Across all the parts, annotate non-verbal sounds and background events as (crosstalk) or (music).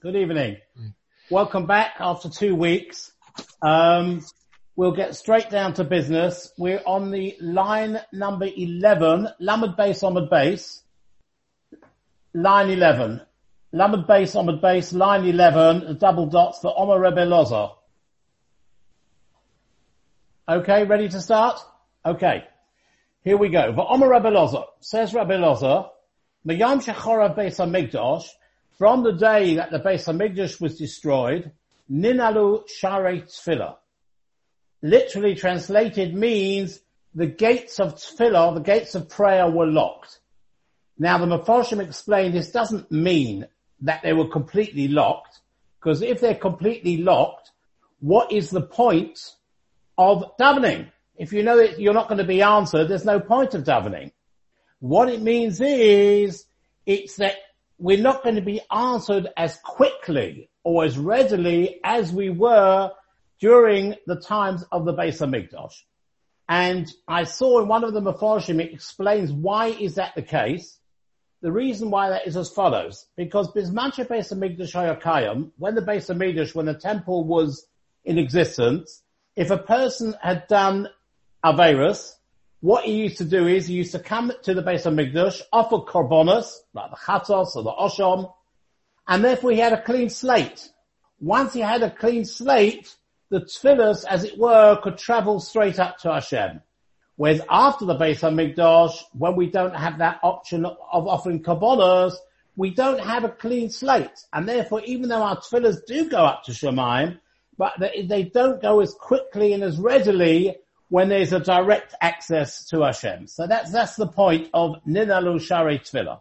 Good evening. Welcome back after two weeks. Um, we'll get straight down to business. We're on the line number 11, Lamed base, Amud base. Line 11. Lamed base, Amud base, line 11, double dots for Omer Rebbe Loza. Okay, ready to start? Okay. Here we go. For Omer Rebbe Loza, says Rebbe Loza, Mayam Shechora Beis HaMikdash, from the day that the Beis Hamikdash was destroyed, Ninalu Sharei Tfilah. Literally translated means the gates of Tfilah, the gates of prayer were locked. Now the Mefarshim explained this doesn't mean that they were completely locked, because if they're completely locked, what is the point of davening? If you know that you're not going to be answered, there's no point of davening. What it means is, it's that we're not going to be answered as quickly or as readily as we were during the times of the Beis Hamikdash. And I saw in one of the Mefarshim, it explains why is that the case. The reason why that is as follows. Because Bismanche Beis Hamikdash Hayakayim, when the Beis Hamikdash, when the temple was in existence, if a person had done Averus, what he used to do is he used to come to the Beis Hamikdash, offer korbanos, like the chatos or the osham, and therefore he had a clean slate. Once he had a clean slate, the tefillahs, as it were, could travel straight up to Hashem. Whereas after the base of Hamikdash, when we don't have that option of offering korbanos, we don't have a clean slate. And therefore, even though our tefillahs do go up to Shemaim, but they don't go as quickly and as readily when there's a direct access to Hashem. So that's, that's the point of Ninalu Shari Tfilah.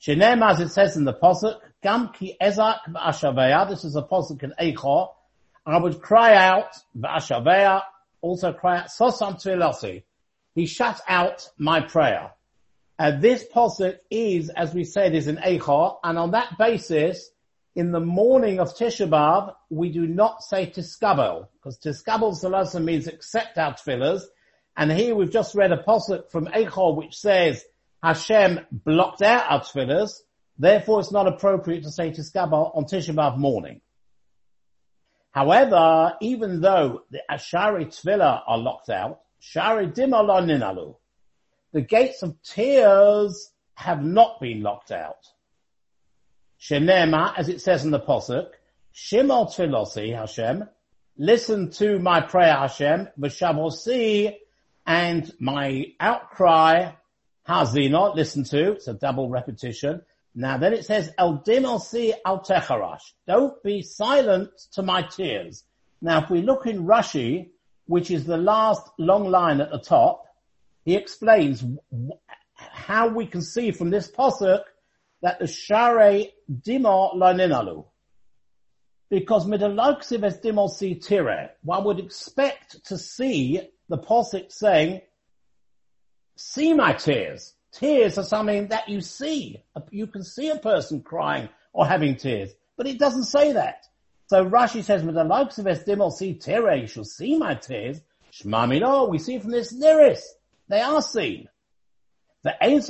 Shenem, as it says in the Posuk, Gam ki ezak ba'ashaveya, this is a Posuk in Eichor, I would cry out, ba'ashaveya, also cry out, sosam tfilasi. He shut out my prayer. And this Posuk is, as we said, is in Eichor, and on that basis, in the morning of Tisha B'Av, we do not say Tiskabel, because Tiskabel Salasa means accept our tefillahs. And here we've just read a posuk from Eichor which says Hashem blocked out our tefillahs, therefore it's not appropriate to say Tiskabel on Tisha B'Av morning. However, even though the Ashari Tefillah are locked out, Shari Dima Ninalu, the gates of tears have not been locked out. Shenema, as it says in the Posuk, Shimol Tfilosi Hashem, listen to my prayer Hashem, V'shavosi, and my outcry, Hazina, listen to, it's a double repetition. Now then it says, El Dimosi Al Techarash, don't be silent to my tears. Now if we look in Rashi, which is the last long line at the top, he explains how we can see from this posuk that the share dimo laninalu. Because midalaksiv as dimo si tire, one would expect to see the posik saying, see my tears. Tears are something that you see. You can see a person crying or having tears, but it doesn't say that. So Rashi says, likes of Esdimol see tire, you shall see my tears. Shmamino, we see from this nearest. They are seen. The Ein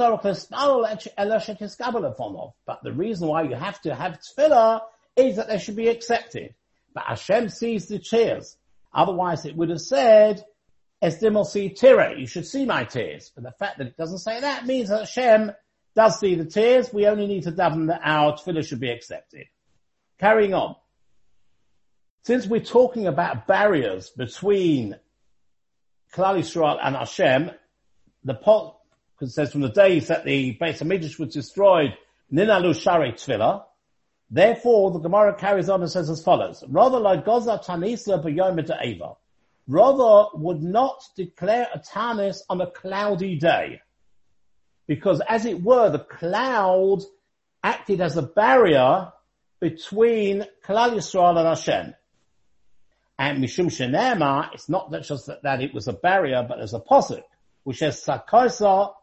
But the reason why you have to have tefillah is that they should be accepted. But Hashem sees the tears. Otherwise it would have said, Esdimol see tire, you should see my tears. But the fact that it doesn't say that means that Hashem does see the tears. We only need to daven that our tefillah should be accepted. Carrying on. Since we're talking about barriers between Klal Yisrael and Hashem, the because it says from the days that the Beis Hamikdash was destroyed, Ninalu Shari Tfilah. Therefore, the Gemara carries on and says as follows: Rather like Goza Tanisa b'Yom Eva, rather would not declare a tanis on a cloudy day, because as it were, the cloud acted as a barrier between Klal Yisrael and Hashem. And Mishum Shenema, it's not just that, that, it was a barrier, but as a posit, which says Sakosa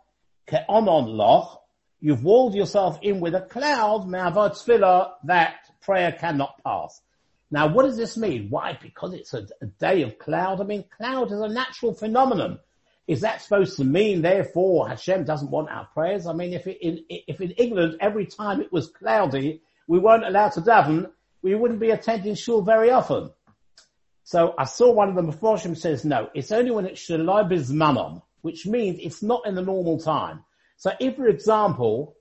ke'onon loch, you've walled yourself in with a cloud, ma'avot that prayer cannot pass. Now what does this mean? Why? Because it's a, a, day of cloud. I mean, cloud is a natural phenomenon. Is that supposed to mean, therefore, Hashem doesn't want our prayers? I mean, if it, in, if in England every time it was cloudy, we weren't allowed to daven, we wouldn't be attending shul very often. So I saw one of the Meforshim says, no, it's only when it's Shalai Bizmanon, which means it's not in the normal time. So if, for example,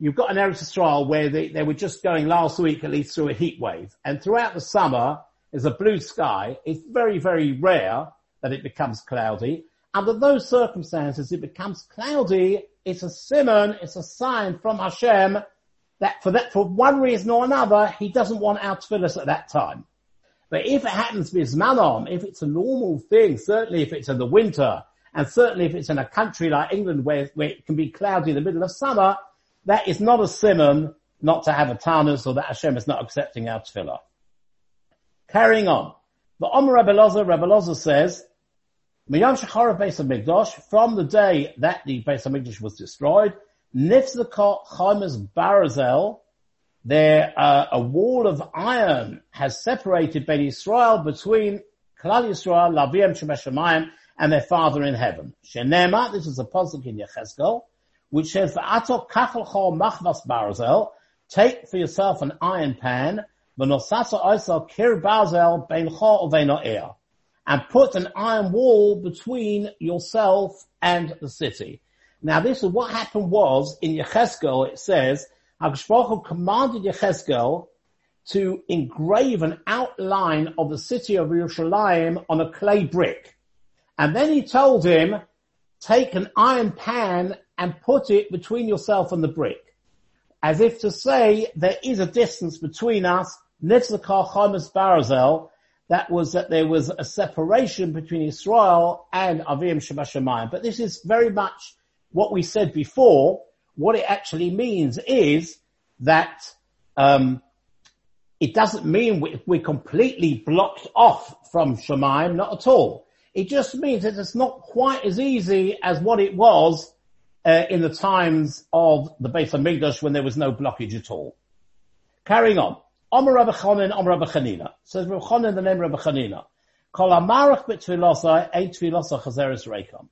you've got an Eretz Yisrael where they, they were just going last week at least through a heat wave, and throughout the summer there's a blue sky. It's very, very rare that it becomes cloudy. Under those circumstances, it becomes cloudy. It's a simon, it's a sign from Hashem that for that, for one reason or another, he doesn't want our tefillahs at that time. But if it happens with Zmanom, if it's a normal thing, certainly if it's in the winter, and certainly if it's in a country like England where, where it can be cloudy in the middle of summer, that is not a simon not to have a tanus or that Hashem is not accepting our tefillah. Carrying on. The Omer Rabbi Loza, Loza says, Miyam Shecharav Beis HaMikdash, from the day that the Beis HaMikdash was destroyed, Nitzlaka Chaimas Barazel, there, uh, a wall of iron has separated Ben Israel between Klal Yisrael, Laviem Shemeshamayim, and their Father in heaven. Shenema, this is a pasuk in Yechezkel, which says, "V'atok kachel chol machvas barzel, take for yourself an iron pan, v'nosasa oisel kir barzel bein chol uvein and put an iron wall between yourself and the city." Now this is what happened was, in Yechezkel it says, HaKadosh commanded Yechezkel to engrave an outline of the city of Yerushalayim on a clay brick. And then he told him, take an iron pan and put it between yourself and the brick. As if to say, there is a distance between us, Nitzlakar Chomas Barazel, that was that there was a separation between Israel and Avim Shemashamayim. But this is very much what we said before, what it actually means is that um, it doesn't mean we're completely blocked off from Shemaim, not at all. It just means that it's not quite as easy as what it was uh, in the times of the Beit HaMikdash when there was no blockage at all. Carrying on. Omer Rabbi Chanin, Omer Rabbi Chanina. Says Rabbi Chanin, the name Rabbi Chanina. Kol amarach b'tfilosai, ein tfilosai chazeres reikam.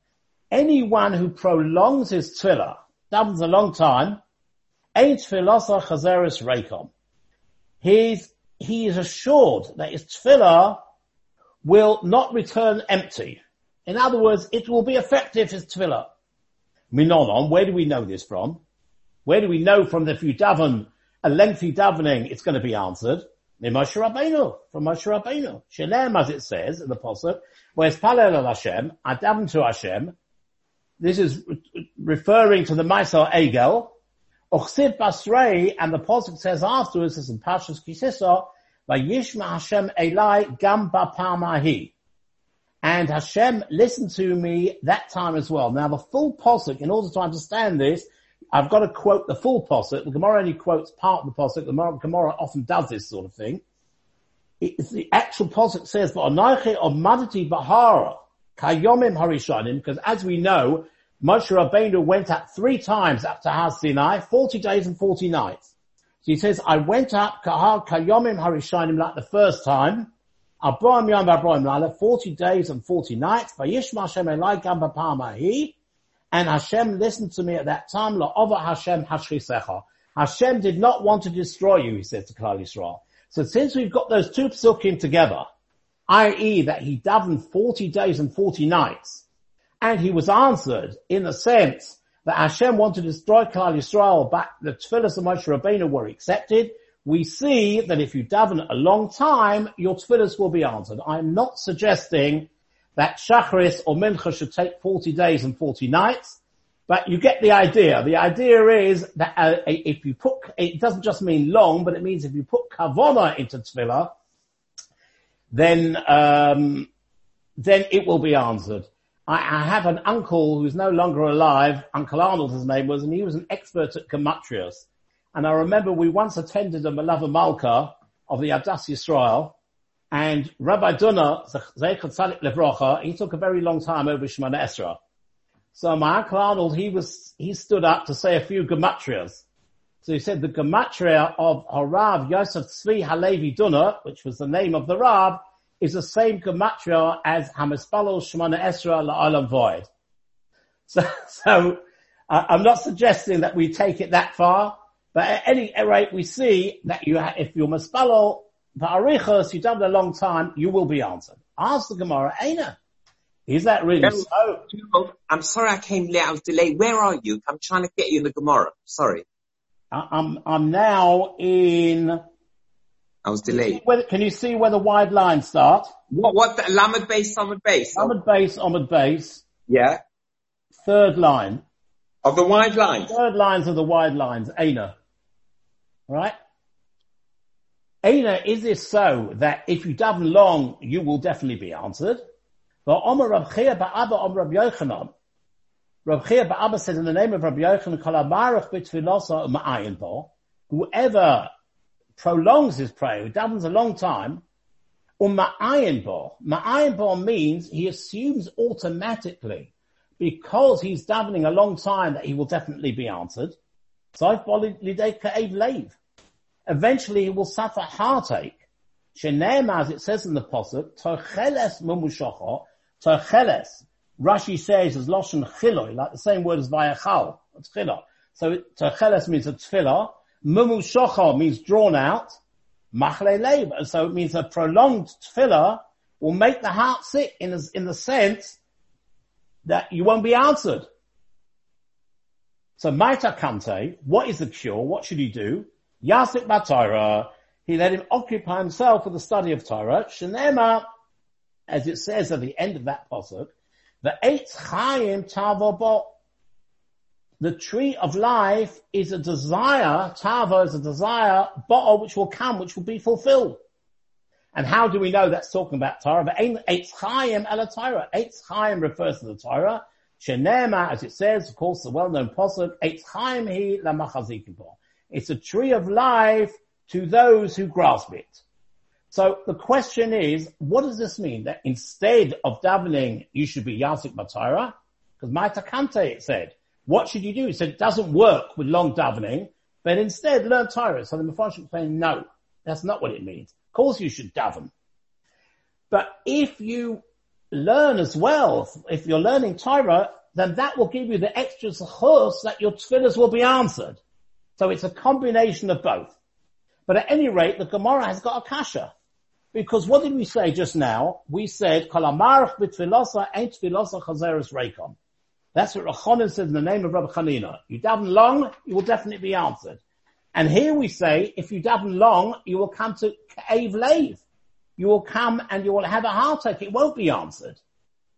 Anyone who prolongs his tefillah davens a long time, ein tfilosai chazeres reikom. He's, he is assured that his tefillah will not return empty. In other words, it will be effective, as tefillah. Minonon, where do we know this from? Where do we know from that if you daven a lengthy davening, it's going to be answered? From Moshe Rabbeinu. Shalem, as it says in the Pasuk, where's Palel al Hashem, I daven to Hashem, this is referring to the Maisel Egel. Ochsiv Basrei, and the Pasuk says afterwards, as in Pashas Kisisa, Vayishma Hashem Elai Gam Bapamahi. And Hashem listened to me that time as well. Now the full Pasuk, in order to understand this, I've got to quote the full Pasuk. The Gemara only quotes part of the Pasuk. The Gemara often does this sort of thing. It's the actual Pasuk says, V'anayche of Madati Bahara, Kayomim Harishanim, because as we know, Moshe Rabbeinu went up three times up to Har Sinai, 40 days and 40 nights. He says, I went up Kahar Kayomim Harishanim like the first time, Arba'im Yom Arba'im Lala, 40 days and 40 nights, Vayishma Hashem Elai Gamba Parmahi, and Hashem listened to me at that time, La'ova Hashem Hashrisecha. Hashem did not want to destroy you, he says to Klal Yisrael. So since we've got those two psukim together, i.e. that he davened 40 days and 40 nights, and he was answered in the sense that Hashem wanted to destroy Klal Yisrael, but the tefillahs of Moshe Rabbeinu were accepted, we see that if you daven a long time, your tefillahs will be answered. I'm not suggesting that Shacharis or Mincha should take 40 days and 40 nights, but you get the idea. The idea is that uh, if you put, it doesn't just mean long, but it means if you put kavona into tefillah, then um, then it will be answered. I, I, have an uncle who's no longer alive. Uncle Arnold, his name was, and he was an expert at gematrias. And I remember we once attended a Malava Malka of the Adas Yisrael, and Rabbi Dunner, Zeichat Tzaddik Levrocha, he took a very long time over Shemana Esra. So my uncle Arnold, he was, he stood up to say a few gematrias. So he said the gematria of Harav Yosef Tzvi Halevi Dunner, which was the name of the Rab, is the same gematria as Hamispalo Shemana Esra La'alam Void. So, (laughs) so uh, I'm not suggesting that we take it that far, But at any rate, we see that you, ha- if you're maspalo, arichos, you've done it a long time, you will be answered. Ask the Gemara, Aina. Is that really so? I'm sorry I came late, I was delayed. Where are you? I'm trying to get you in the Gemara. Sorry. I'm, I'm now in... I was delayed. Where, can you see where the wide lines start? What, what, the Lamed base, Lamed base? Lamed base, Lamed base. Yeah. Third line. Of the wide lines? Third lines of the wide lines, Aina. Right? Aina, is this so that if you daven long, you will definitely be answered? But Omer Rab Chiya bar Abba Omer Rab Yochanan. Rab Chiya bar Abba says in the name of Rab Yochanan, Kol HaMarach B'Tfilosa Ma'ayin Bo, whoever prolongs his prayer, who davens a long time, Umma'ayin Bo. Ma'ayin Bo means he assumes automatically because he's davening a long time that he will definitely be answered. Eventually he will suffer heartache. Shenem, as it says in the Pasuk, Tocheles mumushocho, Tocheles. Rashi says as Loshen Chiloi, like the same word as Vayachal. It's Chiloi. So Tocheles means a tefillah. Mumushocho means drawn out. Machle leib. So it means a prolonged tefillah will make the heart sick in, in the sense that you won't be answered. So Maita Kante, what is the cure? What should he do? Yasik Batira, he let him occupy himself with the study of Torah. Shenema, as it says at the end of that pasuk, the eight chayim tavo The tree of life is a desire, tava is a desire, bo which will come, which will be fulfilled. And how do we know that's talking about Torah? But Eitz Chaim el Torah. Eitz Chaim refers to the Torah. Shenema, as it says, of course, the well-known posuk, Eitz Chaim hi lamachazikim It's a tree of life to those who grasp it. So the question is, what does this mean? That instead of davening, you should be Yasik Matara? Because Maitakante it said, what should you do? It said it doesn't work with long davening, but instead learn Torah. So the Mepharshim saying, no, that's not what it means Of course you should daven. But if you learn as well, if you're learning Torah, then that will give you the extra zechus that your tefillahs will be answered. So it's a combination of both. But at any rate, the Gemara has got a kasha. Because what did we say just now? We said, Kalamarach b'tfilosa ain't tfilosa chazeres reikon. That's what Rachonim says in the name of Rabbi Chanina. You daven long, you will definitely be answered. And here we say, if you daven long, you will come to Ka'av Lave. You will come and you will have a heartache. It won't be answered.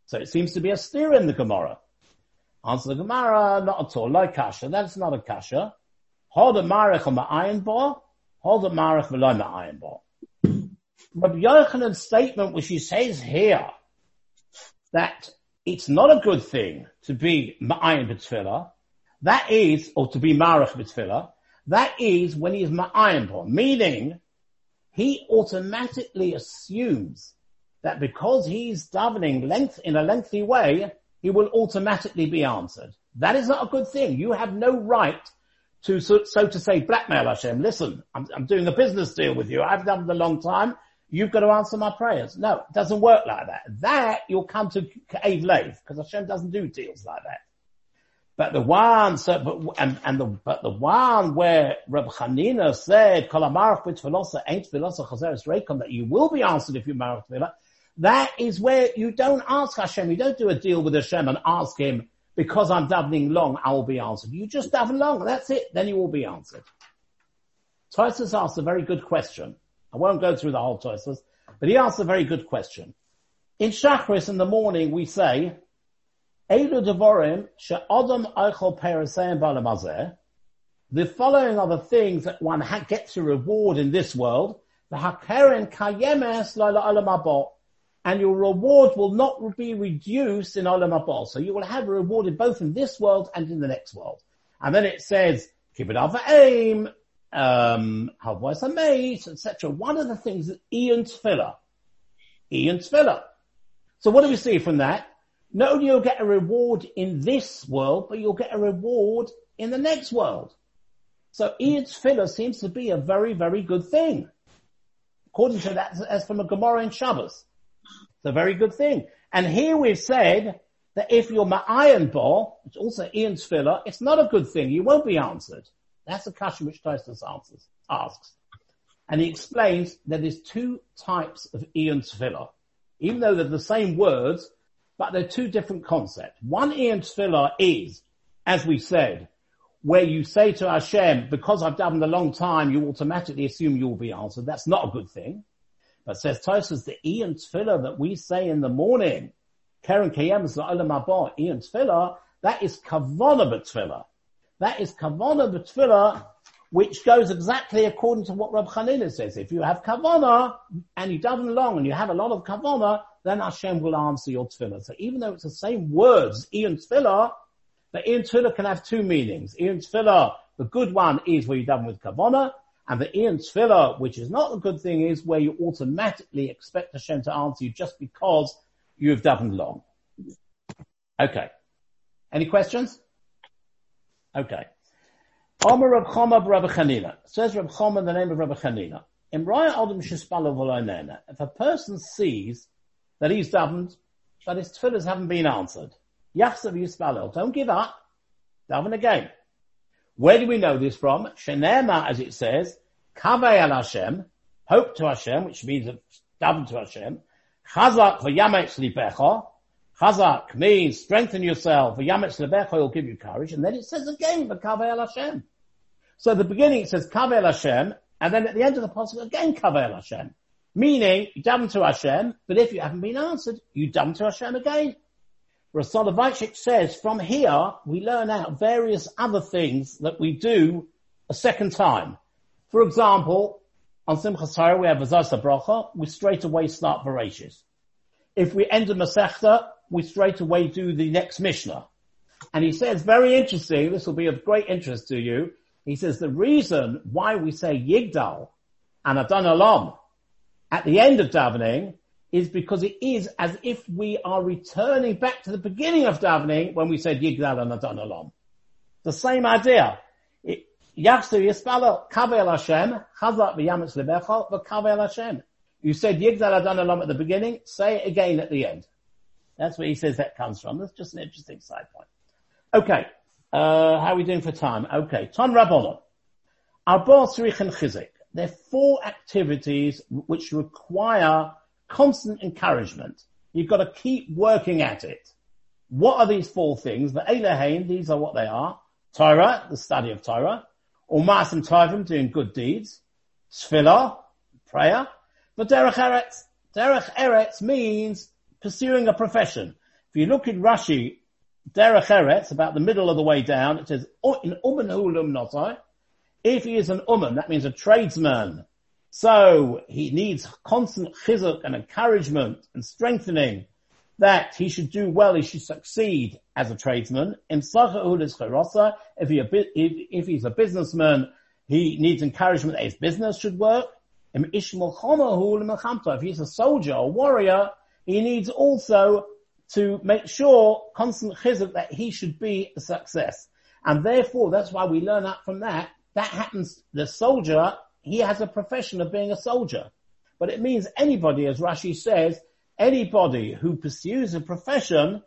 So it seems to be a steer in the Gemara. Answer the Gemara, not at all. Like kasha. That's not a kasha. Hold a marich on the iron bar. Hold a marich below the iron bar. Rabbi Yochanan's statement, which he says here, that it's not a good thing to be ma'ayin b'tfilah, that is, or to be marich b'tfilah, that is when he is ma'ayin meaning he automatically assumes that because he's davening length in a lengthy way, he will automatically be answered. That is not a good thing. You have no right to, so, so to say, blackmail Hashem. Listen, I'm, I'm, doing a business deal with you. I've done it a long time. You've got to answer my prayers. No, it doesn't work like that. That you'll come to Ka'av Lev because Hashem doesn't do deals like that. But the one, so, but, and, and the, but the one where Reb Chanina said, Kol amarach b'tfilosa ain't chazeres that you will be answered if you marach tfilah, that is where you don't ask Hashem, you don't do a deal with Hashem and ask him, because I'm davening long, I will be answered. You just daven long, that's it, then you will be answered. Tosfos asked a very good question. I won't go through the whole Tosfos, but he asked a very good question. In Shachris in the morning we say, Elu Devorim She'odom Eichel Pereseim Balamazeh. The following are the things that one gets a reward in this world. The Hakeren Kayemes Laila Olam and your reward will not be reduced in Olam Haba. So you will have a reward in both in this world and in the next world. And then it says, for aim, um, Havwas mate, etc. One of the things is Iyun filler, Iyun filler. So what do we see from that? not only you'll get a reward in this world, but you'll get a reward in the next world. So Eid's filler seems to be a very, very good thing. According to that, as from a Gemara in Shabbos. It's a very good thing. And here we've said that if you're Ma'ayan Bo, which also Ian's filler, it's not a good thing. You won't be answered. That's a question which Tosfos answers, asks. And he explains that there's two types of Iyun Tefillah. Even though they're the same words, but they're two different concepts. One Iyun Tefillah is, as we said, where you say to Hashem, because I've done a long time, you automatically assume you will be answered. That's not a good thing. But says Tosfos, the Iyun Tefillah that we say in the morning, Keren Kayem Za'olam Abba, Iyun Tefillah, that is Kavona B'Tefillah. That is Kavona B'Tefillah, which goes exactly according to what Rab Chanina says. If you have Kavona, and you daven long, and you have a lot of Kavona, then Hashem will answer your Tefillah. So even though it's the same words, Iyun Tefillah, the Iyun Tefillah can have two meanings. Iyun Tefillah, the good one is where you daven with Kavona, and the Iyun Tefillah, which is not a good thing, is where you automatically expect Hashem to answer you just because you've davened long. Okay. Any questions? Okay. Omer Reb Choma Reb Chanina. Says Reb Choma in the name of Reb Chanina. If a person sees that he's davened, but his tefillahs haven't been answered, Yachsav Yispalel, don't give up, daven again. Where do we know this from? Shenema, as it says, Kaveh al Hashem, hope to Hashem, which means daven to Hashem, Chazak v'yametz libecha, Chazak means strengthen yourself, v'yametz libecha will give you courage, and then it says again, Kaveh al Hashem. So at the beginning it says Kaveh al Hashem, and then at the end of the passage again Kaveh al Hashem. Meaning, you daven to Hashem, but if you haven't been answered, you daven to Hashem again. Rav Soloveitchik says, from here, we learn out various other things that we do a second time. For example, on Simchas Torah, we have Azasa Bracha, we straight away start Bereshis. If we end a Masechta, we straight away do the next Mishnah. And he says, very interesting, this will be of great interest to you. He says the reason why we say Yigdal and Adon Olam at the end of davening is because it is as if we are returning back to the beginning of davening when we said Yigdal and Adon Olam. The same idea. Yachsu Yispalo Kavel Hashem, Chazak v'yametz lebecha, v'kavel Hashem. You said Yigdal Adon Olam at the beginning, say it again at the end. That's where he says that comes from. That's just an interesting side point. Okay. Uh, how are we doing for time? Okay. Ton Rabbonon. Tzrich and Chizik. There are four activities which require constant encouragement. You've got to keep working at it. What are these four things? The Eilehain, these are what they are. Torah, the study of Torah. Umas and Tovim, doing good deeds. Tefillah, prayer. But Derech Eretz. Derech Eretz means pursuing a profession. If you look in Rashi, Derech Eretz, about the middle of the way down, it says, in Uman Hulum Notai. If he is an Uman, that means a tradesman, so he needs constant chizuk and encouragement and strengthening that he should do well, he should succeed as a tradesman. If, he if, if he's a businessman, he needs encouragement that his business should work. If he's a soldier or warrior, he needs also to make sure constant chizuk that he should be a success. And therefore, that's why we learn that from that. That happens, the soldier he has a profession of being a soldier. But it means anybody, as Rashi says, anybody who pursues a profession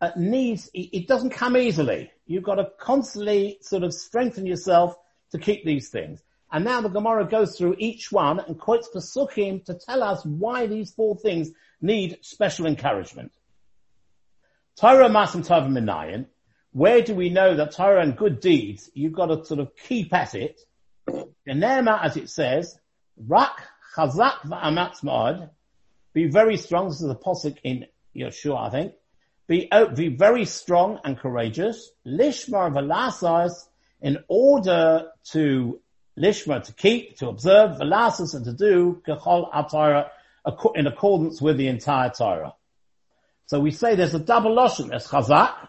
uh, needs, it doesn't come easily. You've got to constantly sort of strengthen yourself to keep these things. And now the Gemara goes through each one and quotes Pesukim to tell us why these four things need special encouragement. Torah, Mas, and Minayin. Where do we know that Torah and good deeds, you've got to sort of keep at it Genema, as it says, Rak chazak va'amatz ma'od, be very strong. This is a posik in Yehoshua, I think. Be, oh, be very strong and courageous. Lishmar velasas, in order to lishmar, to keep, to observe, velasas, and to do kechol atara, in accordance with the entire Torah. So we say there's a double lashon. There's chazak,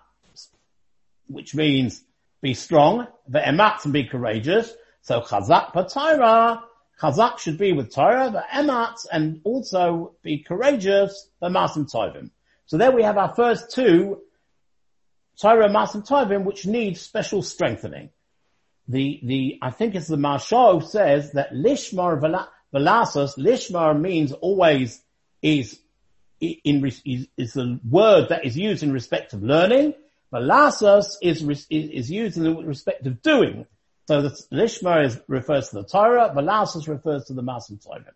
which means be strong, the ematz and be courageous, so chazak per Torah, chazak should be with Torah, the emat, and also be courageous, the masim tovim. So there we have our first two, Torah, masim tovim, which need special strengthening. The, the, I think it's the Maharsha says that lishmar velasos, lishmar means always is, in, is, is the word that is used in respect of learning. Velasos is, is, used in respect of doing. So the Lishmar is, refers to the Torah, Malasus refers to the Masim Torah.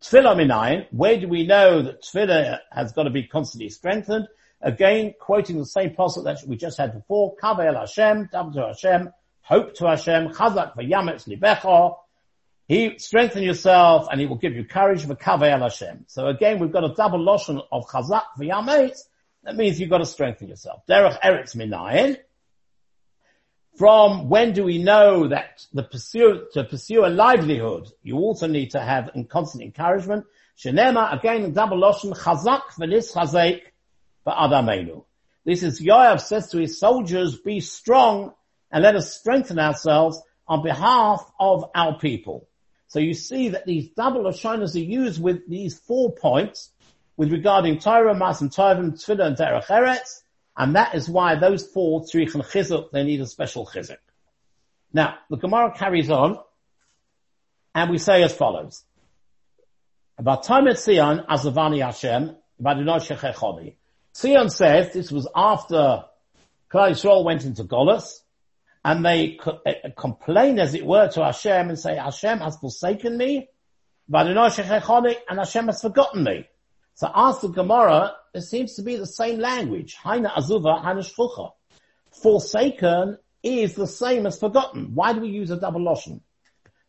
Tefillah minayin, where do we know that tefillah has got to be constantly strengthened? Again, quoting the same passage that we just had before, Kavel Hashem, to Hashem, hope to Hashem, Chazak v'yametz libecha, he strengthen yourself and he will give you courage for Kavel Hashem. So again, we've got a double loshon of Chazak v'yametz, that means you've got to strengthen yourself. Derech Eretz minayin, from when do we know that the pursue, to pursue a livelihood, you also need to have constant encouragement. Shenema, again, a double loshon, chazak v'lis chazek ba'adamenu. This is Yoav says to his soldiers, be strong and let us strengthen ourselves on behalf of our people. So you see that these double Lashonas are used with these four points with regarding Torah, Mas and Tovim, Tfilah and Derech Eretz, and that is why those four, Tzrich and Chizuk, they need a special Chizuk. Now, the Gemara carries on, and we say as follows. About time at Sion, Azavani Hashem, Vadinot Sion says this was after Klal Yisrael went into Golas, and they uh, complain, as it were, to Hashem and say, Hashem has forsaken me, and Hashem has forgotten me. So ask the Gemara, it seems to be the same language. Haina azuva, haina. Forsaken is the same as forgotten. Why do we use a double loshon?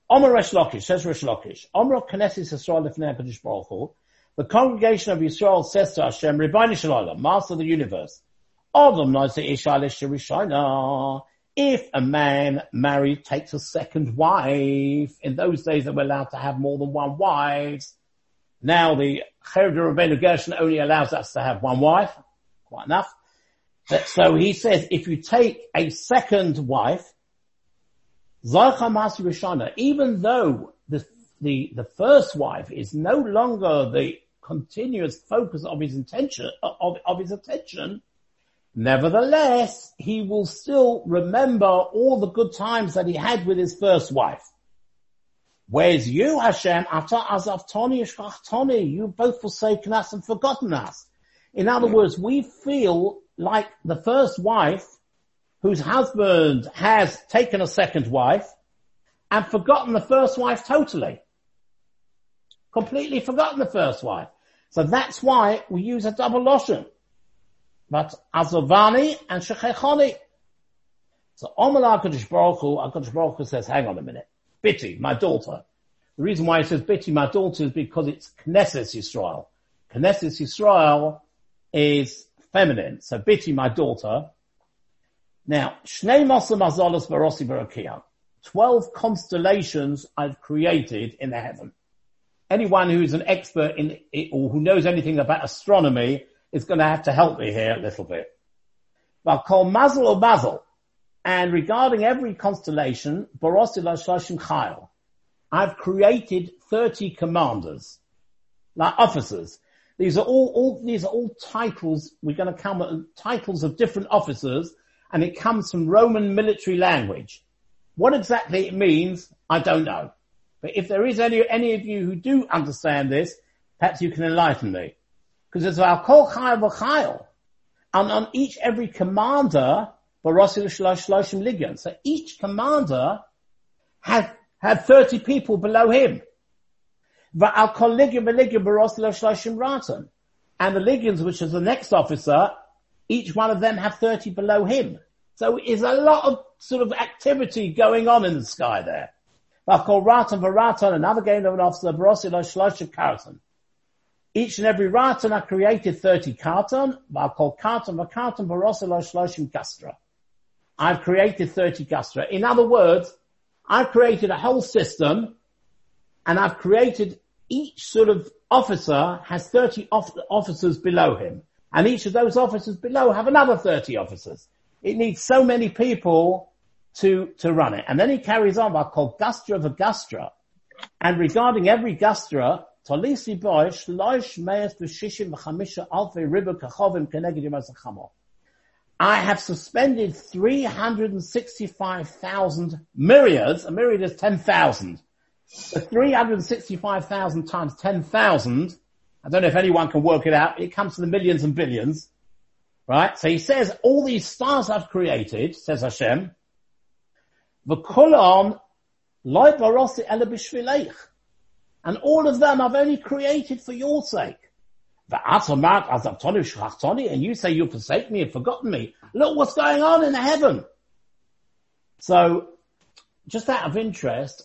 Omer Resh Lakish, says Resh Lakish, Omer Knesset Yisrael Lefnei HaKadosh Baruch Hu, the congregation of Yisrael says to Hashem, Rebbeinu Shalom, Master of the universe, Adam if a man married takes a second wife, in those days they were allowed to have more than one wife, now the Cherem Rabbeinu Gershon only allows us to have one wife. Quite enough. So he says, if you take a second wife, even though the, the, the first wife is no longer the continuous focus of his intention, of, of his attention, nevertheless, he will still remember all the good times that he had with his first wife. Whereas you, Hashem, you've both forsaken us and forgotten us. In other words, we feel like the first wife whose husband has taken a second wife and forgotten the first wife totally. Completely forgotten the first wife. So that's why we use a double loshon. But Azovani and Shechechoni. So Omer HaKadosh Baruch Hu, HaKadosh Baruch Hu says, hang on a minute. Bitty, my daughter. The reason why it says Bitty, my daughter, is because it's Knesset Yisrael. Knesset Yisrael is feminine. So Bitty, my daughter. Now, Shnei Masa Mazalas Barakia. Twelve constellations I've created in the heaven. Anyone who's an expert in it or who knows anything about astronomy is going to have to help me here a little bit. But call Mazel or Mazel. And regarding every constellation, Borosila Shloshim I've created 30 commanders, like officers. These are all, all, these are all titles, we're going to come at titles of different officers, and it comes from Roman military language. What exactly it means, I don't know. But if there is any, any of you who do understand this, perhaps you can enlighten me. Because it's about kol chayil And on each, every commander, baros l'oshloshim liggion. so each commander had, had 30 people below him. And the legions, which is the next officer, each one of them have 30 below him. So there's a lot of sort of activity going on in the sky there. Ratan Varatan, another game of an officer, Barosila Shloshim Karatan. Each and every Ratan are created 30 karton, I'll call karton, Vakartan, Barosila Shloshim Kastra. I've created 30 Gastra. In other words, I've created a whole system and I've created each sort of officer has 30 officers below him. And each of those officers below have another 30 officers. It needs so many people to, to run it. And then he carries on by called Gastra Vagastra. And regarding every Gastra, Talisi Meis V'Shishim V'Chamisha Alfei Kachovim Keneged I have suspended 365,000 myriads. A myriad is 10,000. So 365,000 times 10,000. I don't know if anyone can work it out. It comes to the millions and billions. Right? So he says, all these stars I've created, says Hashem, ele b'shvileich. And all of them I've only created for your sake. And you say you forsake me and forgotten me. Look what's going on in heaven. So, just out of interest,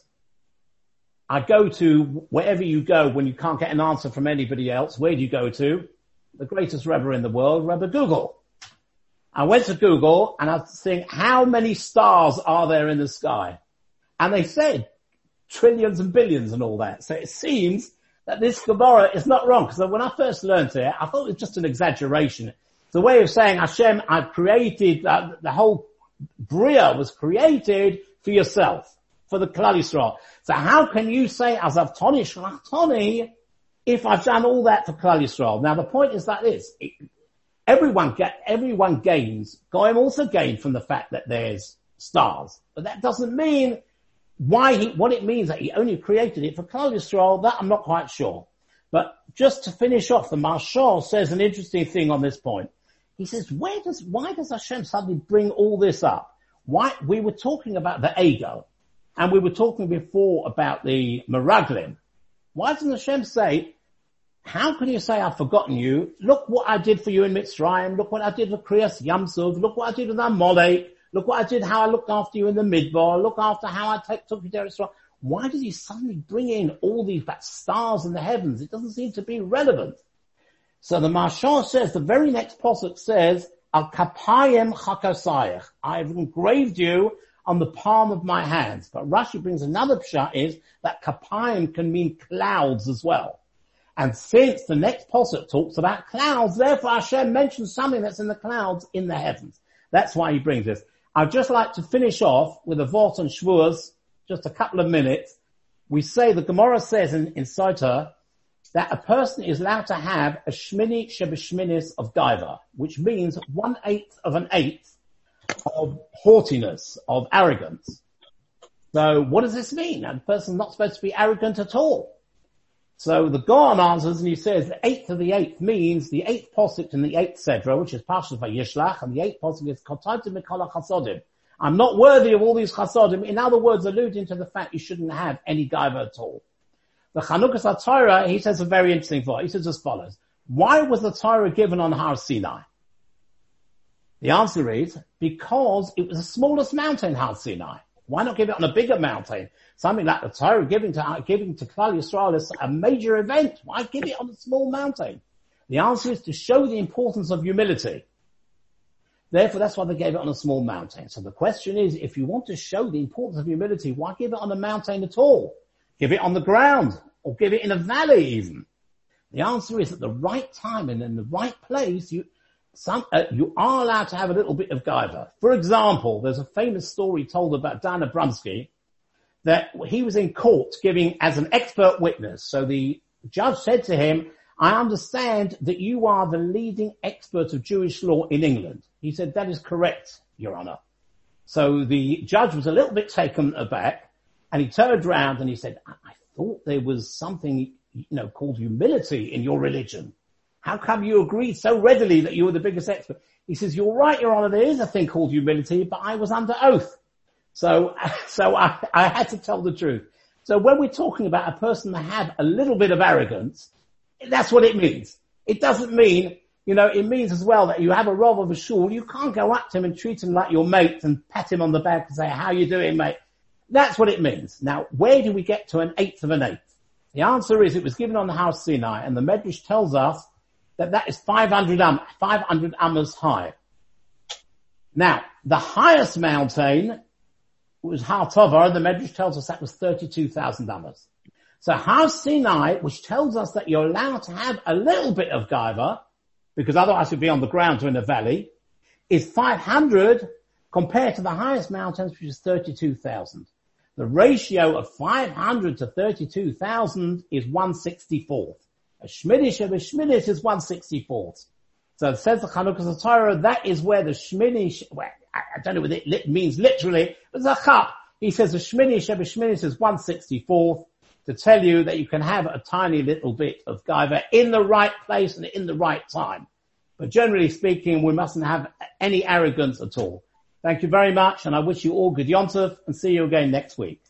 I go to wherever you go when you can't get an answer from anybody else. Where do you go to? The greatest Rebbe in the world, Rebbe Google. I went to Google and I was saying, how many stars are there in the sky? And they said trillions and billions and all that. So it seems that this Gemara is not wrong. Because when I first learned it, I thought it was just an exaggeration. It's a way of saying, Hashem, I've created, uh, the whole Bria was created for yourself, for the Klal Yisrael. So how can you say, as I've toni shlachtoni, if I've done all that for Klal Yisrael? Now the point is that this, everyone get, everyone gains, Goyim also gained from the fact that there's stars. But that doesn't mean why he, what it means that he only created it for Yisrael, that I'm not quite sure. But just to finish off, the Maharshal says an interesting thing on this point. He says, where does, why does Hashem suddenly bring all this up? Why, we were talking about the ego, and we were talking before about the Meraglim. Why doesn't Hashem say, how can you say I've forgotten you? Look what I did for you in Mitzrayim. Look what I did for Kriyas Yamsuf. Look what I did with Amalek. Look what I did, how I looked after you in the midbar. Look after how I took you to Israel. Why does he suddenly bring in all these stars in the heavens? It doesn't seem to be relevant. So the Maharshal says, the very next posuk says, Al kapayim chakasayach. I've engraved you on the palm of my hands. But Rashi brings another pshat is that kapayim can mean clouds as well. And since the next posuk talks about clouds, therefore Hashem mentions something that's in the clouds in the heavens. That's why he brings this. I'd just like to finish off with a Vort and Shavuos, just a couple of minutes. We say, the Gemara says in, in Sota, that a person is allowed to have a shmini shebeshminis of gaiva, which means one eighth of an eighth of haughtiness, of arrogance. So what does this mean? A person's not supposed to be arrogant at all. So the Gaon answers and he says the eighth of the eighth means the eighth posuk in the eighth sedra, which is partial by Yishlach, and the eighth posuk is Kotatim Mikala Chasodim. I'm not worthy of all these chasodim. In other words, alluding to the fact you shouldn't have any gaiva at all. The Chanukas Torah, he says a very interesting thought. He says as follows. Why was the Torah given on Har Sinai? The answer is because it was the smallest mountain, Har Sinai. Why not give it on a bigger mountain? Something like the Torah giving to, giving to Klal Yisrael is a major event. Why give it on a small mountain? The answer is to show the importance of humility. Therefore, that's why they gave it on a small mountain. So the question is, if you want to show the importance of humility, why give it on a mountain at all? Give it on the ground or give it in a valley even. The answer is at the right time and in the right place, you, some, uh, you are allowed to have a little bit of gaiva. For example, there's a famous story told about Dayan Abramsky that he was in court giving as an expert witness. So the judge said to him, I understand that you are the leading expert of Jewish law in England. He said, that is correct, Your Honor. So the judge was a little bit taken aback and he turned around and he said, I, I thought there was something, you know, called humility in your religion. How come you agreed so readily that you were the biggest expert? He says, you're right, Your Honor, there is a thing called humility, but I was under oath. So, (laughs) so I, I had to tell the truth. So when we're talking about a person that have a little bit of arrogance, that's what it means. It doesn't mean, you know, it means as well that you have a rob of a shul, you can't go up to him and treat him like your mate and pat him on the back and say, how you doing, mate? That's what it means. Now, where do we get to an eighth of an eighth? The answer is it was given on the Har Sinai and the Medrash tells us that that is 500 um, 500 amas high. Now, the highest mountain was Har Tavor, the Medrash tells us that was 32,000 amas. So Har Sinai, which tells us that you're allowed to have a little bit of gaiva, because otherwise you'd be on the ground or in a valley, is 500 compared to the highest mountains, which is 32,000. The ratio of 500 to 32,000 is 164th. A shminish of a shminish is 164th. So it says the Chanukas Torah, that is where the shminish, well, I don't know what it means literally, but cup. He says the shminish a shminish is 164th to tell you that you can have a tiny little bit of gaiva in the right place and in the right time. But generally speaking, we mustn't have any arrogance at all. Thank you very much and I wish you all good Yontov and see you again next week.